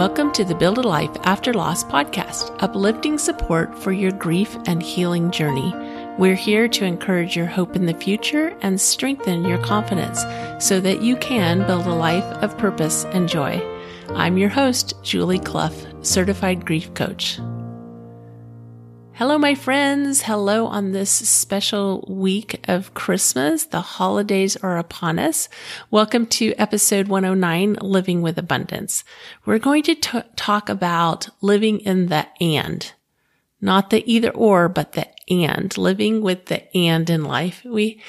Welcome to the Build a Life After Loss podcast, uplifting support for your grief and healing journey. We're here to encourage your hope in the future and strengthen your confidence so that you can build a life of purpose and joy. I'm your host, Julie Clough, certified grief coach. Hello, my friends. Hello on this special week of Christmas. The holidays are upon us. Welcome to episode 109, Living with Abundance. We're going to t- talk about living in the and, not the either or, but the and, living with the and in life. We,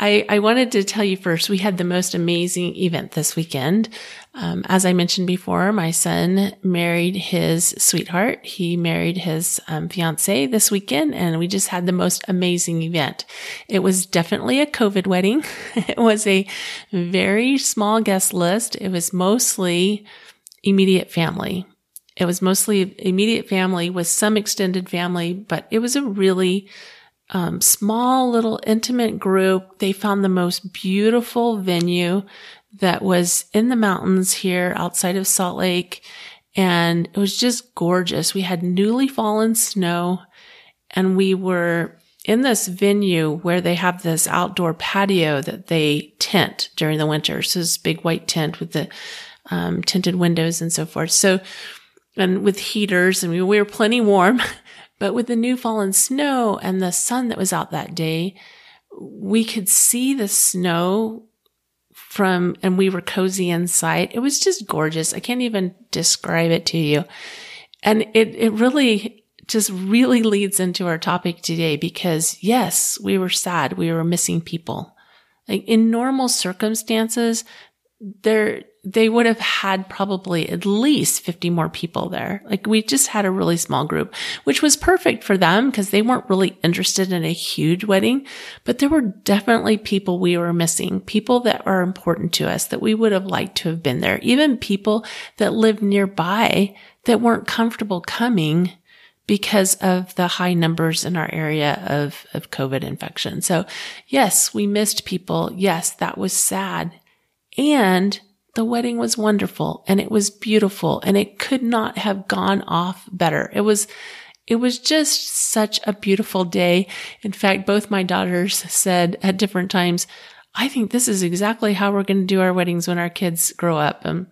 I, I wanted to tell you first, we had the most amazing event this weekend. Um, as I mentioned before, my son married his sweetheart. He married his um, fiance this weekend and we just had the most amazing event. It was definitely a COVID wedding. it was a very small guest list. It was mostly immediate family. It was mostly immediate family with some extended family, but it was a really um, small little intimate group. They found the most beautiful venue that was in the mountains here outside of Salt Lake. And it was just gorgeous. We had newly fallen snow and we were in this venue where they have this outdoor patio that they tent during the winter. So this big white tent with the um, tinted windows and so forth. So, and with heaters and we, we were plenty warm. But with the new fallen snow and the sun that was out that day, we could see the snow from, and we were cozy inside. It was just gorgeous. I can't even describe it to you. And it, it really just really leads into our topic today because yes, we were sad. We were missing people. Like in normal circumstances, there, they would have had probably at least 50 more people there. Like we just had a really small group, which was perfect for them because they weren't really interested in a huge wedding, but there were definitely people we were missing, people that are important to us that we would have liked to have been there, even people that lived nearby that weren't comfortable coming because of the high numbers in our area of, of COVID infection. So yes, we missed people. Yes, that was sad. And the wedding was wonderful and it was beautiful and it could not have gone off better. It was, it was just such a beautiful day. In fact, both my daughters said at different times, I think this is exactly how we're going to do our weddings when our kids grow up. And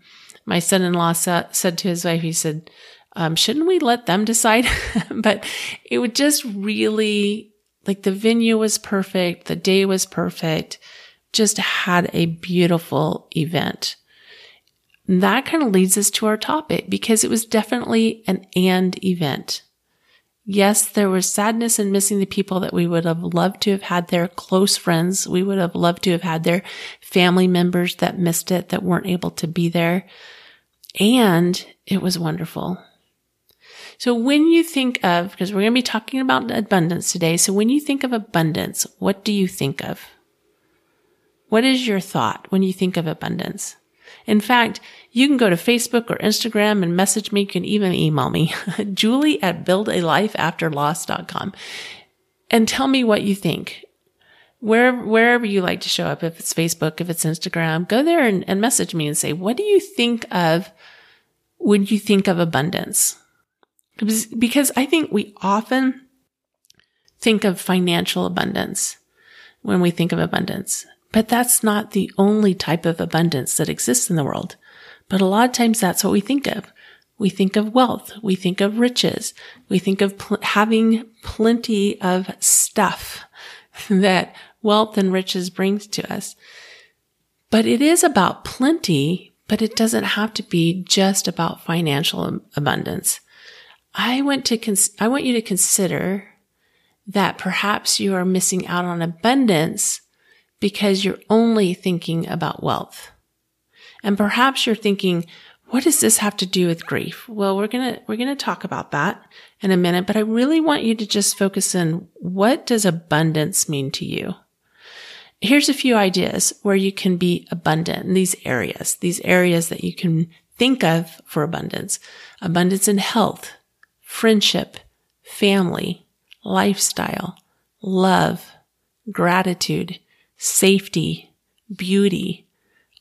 my son-in-law sa- said to his wife, he said, um, shouldn't we let them decide? but it would just really, like the venue was perfect. The day was perfect. Just had a beautiful event that kind of leads us to our topic because it was definitely an and event. Yes, there was sadness in missing the people that we would have loved to have had there, close friends. We would have loved to have had there, family members that missed it, that weren't able to be there. And it was wonderful. So when you think of, because we're going to be talking about abundance today. So when you think of abundance, what do you think of? What is your thought when you think of abundance? In fact, you can go to Facebook or Instagram and message me. You can even email me, julie at buildalifeafterloss.com and tell me what you think. Where, wherever you like to show up, if it's Facebook, if it's Instagram, go there and, and message me and say, what do you think of when you think of abundance? Because I think we often think of financial abundance when we think of abundance. But that's not the only type of abundance that exists in the world. But a lot of times that's what we think of. We think of wealth. We think of riches. We think of pl- having plenty of stuff that wealth and riches brings to us. But it is about plenty, but it doesn't have to be just about financial abundance. I want to, cons- I want you to consider that perhaps you are missing out on abundance because you're only thinking about wealth. And perhaps you're thinking, what does this have to do with grief? Well, we're going to, we're going to talk about that in a minute, but I really want you to just focus in what does abundance mean to you? Here's a few ideas where you can be abundant in these areas, these areas that you can think of for abundance. Abundance in health, friendship, family, lifestyle, love, gratitude, safety, beauty,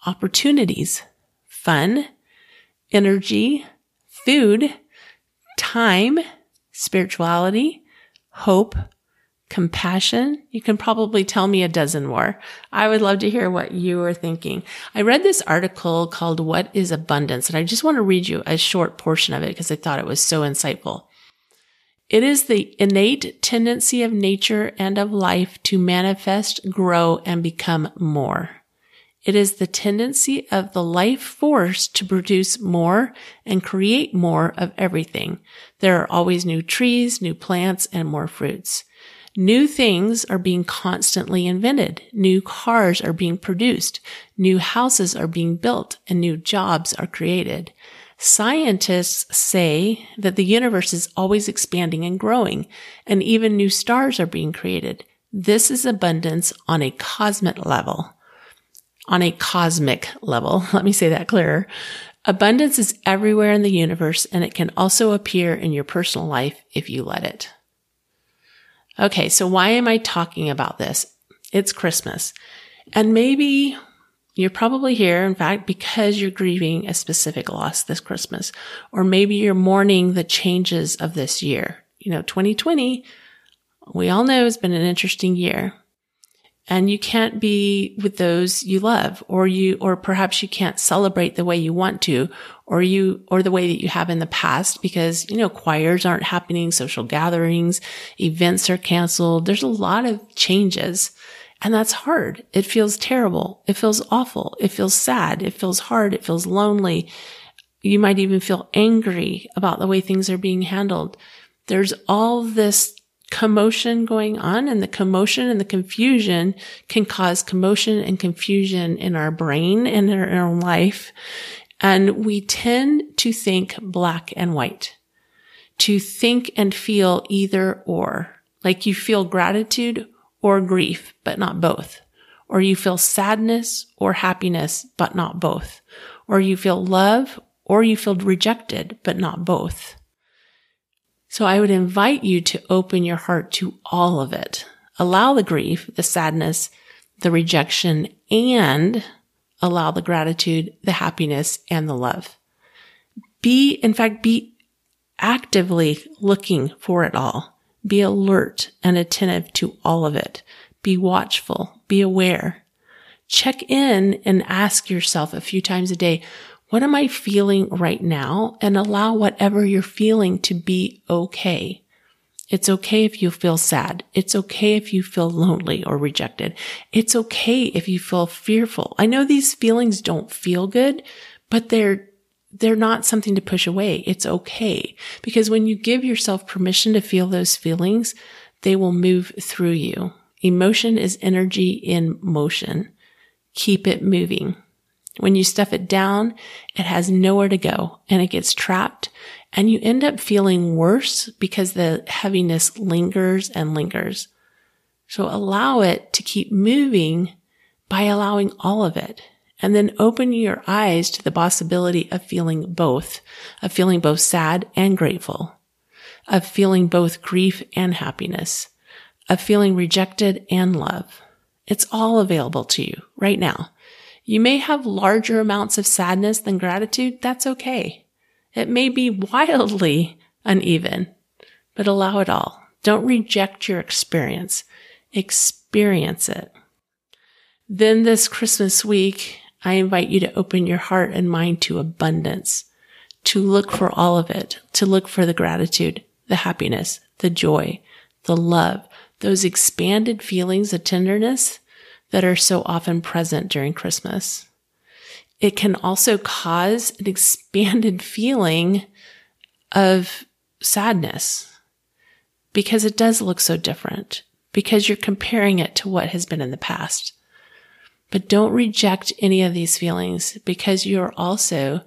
opportunities, fun, energy, food, time, spirituality, hope, compassion. You can probably tell me a dozen more. I would love to hear what you are thinking. I read this article called What is Abundance? And I just want to read you a short portion of it because I thought it was so insightful. It is the innate tendency of nature and of life to manifest, grow, and become more. It is the tendency of the life force to produce more and create more of everything. There are always new trees, new plants, and more fruits. New things are being constantly invented. New cars are being produced. New houses are being built and new jobs are created. Scientists say that the universe is always expanding and growing and even new stars are being created. This is abundance on a cosmic level on a cosmic level. Let me say that clearer. Abundance is everywhere in the universe and it can also appear in your personal life if you let it. Okay. So why am I talking about this? It's Christmas and maybe you're probably here, in fact, because you're grieving a specific loss this Christmas, or maybe you're mourning the changes of this year. You know, 2020, we all know has been an interesting year. And you can't be with those you love or you or perhaps you can't celebrate the way you want to or you or the way that you have in the past because you know choirs aren't happening social gatherings events are canceled. There's a lot of changes and that's hard. It feels terrible. It feels awful. It feels sad. It feels hard. It feels lonely. You might even feel angry about the way things are being handled. There's all this commotion going on and the commotion and the confusion can cause commotion and confusion in our brain and in our own life. And we tend to think black and white, to think and feel either or, like you feel gratitude or grief, but not both. Or you feel sadness or happiness, but not both. Or you feel love or you feel rejected, but not both. So I would invite you to open your heart to all of it. Allow the grief, the sadness, the rejection, and allow the gratitude, the happiness, and the love. Be, in fact, be actively looking for it all. Be alert and attentive to all of it. Be watchful. Be aware. Check in and ask yourself a few times a day, what am I feeling right now? And allow whatever you're feeling to be okay. It's okay if you feel sad. It's okay if you feel lonely or rejected. It's okay if you feel fearful. I know these feelings don't feel good, but they're they're not something to push away. It's okay. Because when you give yourself permission to feel those feelings, they will move through you. Emotion is energy in motion. Keep it moving. When you stuff it down, it has nowhere to go and it gets trapped and you end up feeling worse because the heaviness lingers and lingers. So allow it to keep moving by allowing all of it and then open your eyes to the possibility of feeling both, of feeling both sad and grateful, of feeling both grief and happiness, of feeling rejected and love. It's all available to you right now. You may have larger amounts of sadness than gratitude. That's okay. It may be wildly uneven, but allow it all. Don't reject your experience. Experience it. Then this Christmas week, I invite you to open your heart and mind to abundance, to look for all of it, to look for the gratitude, the happiness, the joy, the love, those expanded feelings of tenderness that are so often present during Christmas. It can also cause an expanded feeling of sadness because it does look so different, because you're comparing it to what has been in the past. But don't reject any of these feelings because you're also,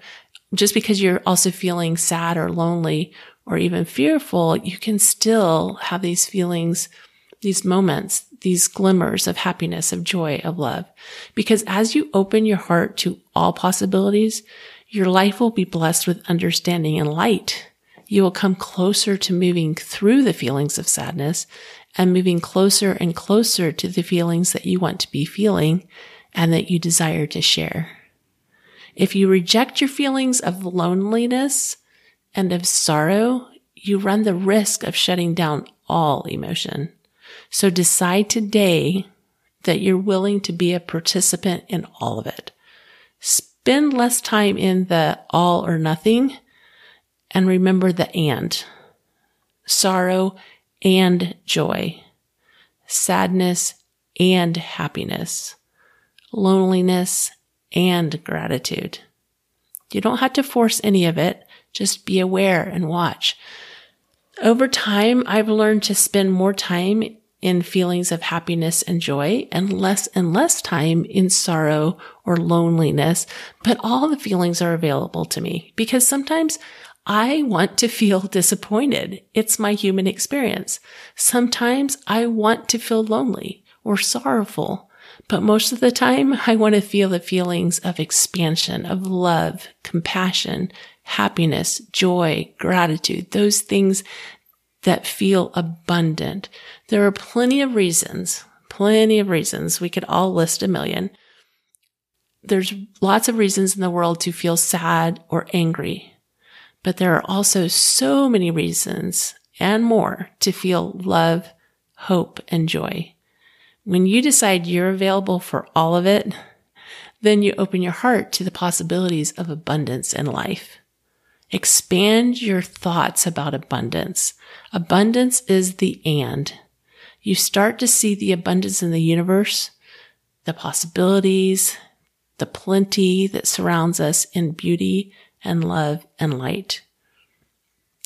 just because you're also feeling sad or lonely or even fearful, you can still have these feelings, these moments these glimmers of happiness, of joy, of love. Because as you open your heart to all possibilities, your life will be blessed with understanding and light. You will come closer to moving through the feelings of sadness and moving closer and closer to the feelings that you want to be feeling and that you desire to share. If you reject your feelings of loneliness and of sorrow, you run the risk of shutting down all emotion. So decide today that you're willing to be a participant in all of it. Spend less time in the all or nothing and remember the and sorrow and joy, sadness and happiness, loneliness and gratitude. You don't have to force any of it. Just be aware and watch. Over time, I've learned to spend more time in feelings of happiness and joy and less and less time in sorrow or loneliness. But all the feelings are available to me because sometimes I want to feel disappointed. It's my human experience. Sometimes I want to feel lonely or sorrowful, but most of the time I want to feel the feelings of expansion, of love, compassion, happiness, joy, gratitude, those things that feel abundant. There are plenty of reasons, plenty of reasons. We could all list a million. There's lots of reasons in the world to feel sad or angry, but there are also so many reasons and more to feel love, hope, and joy. When you decide you're available for all of it, then you open your heart to the possibilities of abundance in life. Expand your thoughts about abundance. Abundance is the and. You start to see the abundance in the universe, the possibilities, the plenty that surrounds us in beauty and love and light.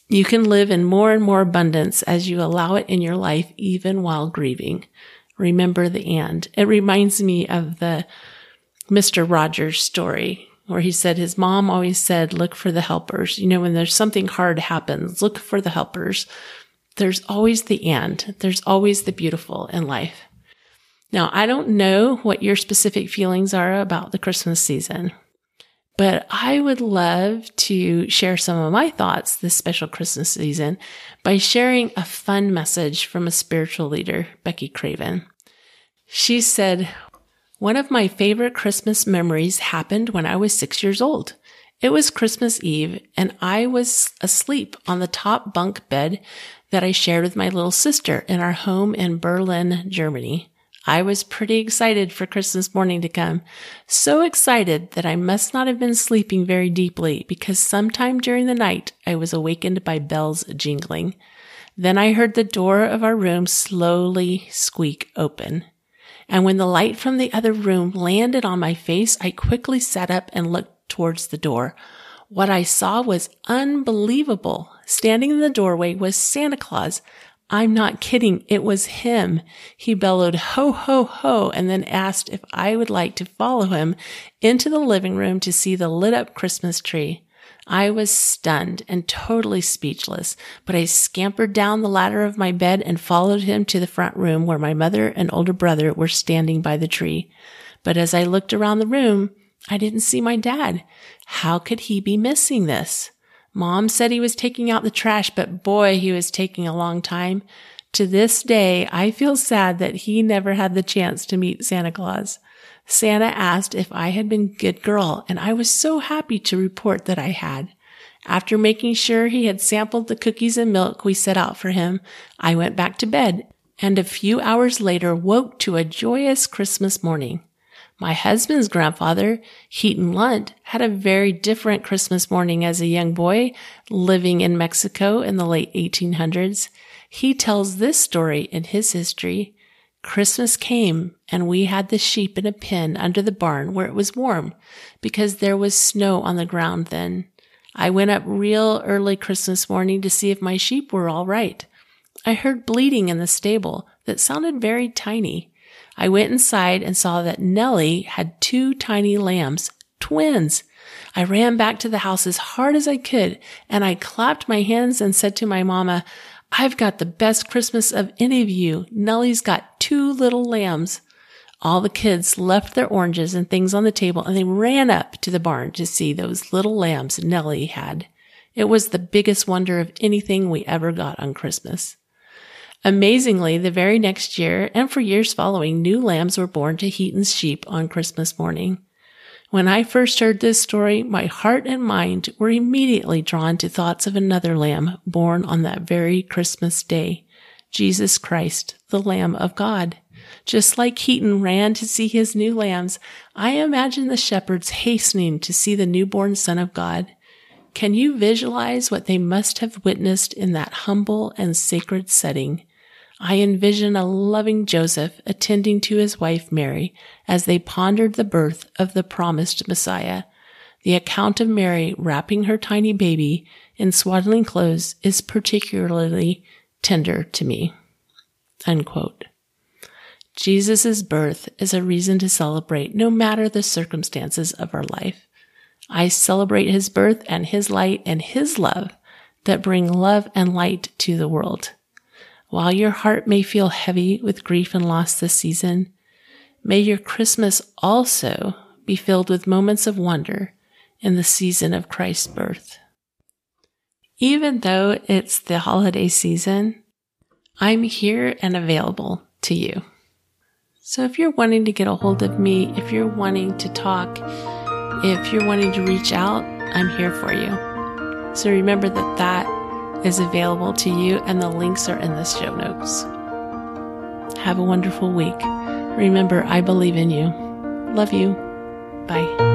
You can live in more and more abundance as you allow it in your life, even while grieving. Remember the and. It reminds me of the Mr. Rogers story where he said his mom always said, look for the helpers. You know, when there's something hard happens, look for the helpers. There's always the and. There's always the beautiful in life. Now, I don't know what your specific feelings are about the Christmas season. But I would love to share some of my thoughts this special Christmas season by sharing a fun message from a spiritual leader, Becky Craven. She said, One of my favorite Christmas memories happened when I was six years old. It was Christmas Eve and I was asleep on the top bunk bed that I shared with my little sister in our home in Berlin, Germany. I was pretty excited for Christmas morning to come. So excited that I must not have been sleeping very deeply because sometime during the night I was awakened by bells jingling. Then I heard the door of our room slowly squeak open. And when the light from the other room landed on my face, I quickly sat up and looked towards the door. What I saw was unbelievable. Standing in the doorway was Santa Claus, I'm not kidding. It was him. He bellowed, ho, ho, ho, and then asked if I would like to follow him into the living room to see the lit up Christmas tree. I was stunned and totally speechless, but I scampered down the ladder of my bed and followed him to the front room where my mother and older brother were standing by the tree. But as I looked around the room, I didn't see my dad. How could he be missing this? Mom said he was taking out the trash, but boy, he was taking a long time. To this day, I feel sad that he never had the chance to meet Santa Claus. Santa asked if I had been good girl, and I was so happy to report that I had. After making sure he had sampled the cookies and milk we set out for him, I went back to bed and a few hours later woke to a joyous Christmas morning. My husband's grandfather, Heaton Lunt, had a very different Christmas morning as a young boy living in Mexico in the late 1800s. He tells this story in his history. Christmas came and we had the sheep in a pen under the barn where it was warm because there was snow on the ground then. I went up real early Christmas morning to see if my sheep were all right. I heard bleating in the stable that sounded very tiny. I went inside and saw that Nellie had two tiny lambs, twins. I ran back to the house as hard as I could and I clapped my hands and said to my mama, I've got the best Christmas of any of you. Nellie's got two little lambs. All the kids left their oranges and things on the table and they ran up to the barn to see those little lambs Nellie had. It was the biggest wonder of anything we ever got on Christmas. Amazingly, the very next year and for years following, new lambs were born to Heaton's sheep on Christmas morning. When I first heard this story, my heart and mind were immediately drawn to thoughts of another lamb born on that very Christmas day, Jesus Christ, the Lamb of God. Just like Heaton ran to see his new lambs, I imagine the shepherds hastening to see the newborn Son of God. Can you visualize what they must have witnessed in that humble and sacred setting? I envision a loving Joseph attending to his wife Mary as they pondered the birth of the promised Messiah. The account of Mary wrapping her tiny baby in swaddling clothes is particularly tender to me. Jesus' birth is a reason to celebrate no matter the circumstances of our life. I celebrate his birth and his light and his love that bring love and light to the world. While your heart may feel heavy with grief and loss this season, may your Christmas also be filled with moments of wonder in the season of Christ's birth. Even though it's the holiday season, I'm here and available to you. So if you're wanting to get a hold of me, if you're wanting to talk, if you're wanting to reach out, I'm here for you. So remember that that is available to you, and the links are in the show notes. Have a wonderful week. Remember, I believe in you. Love you. Bye.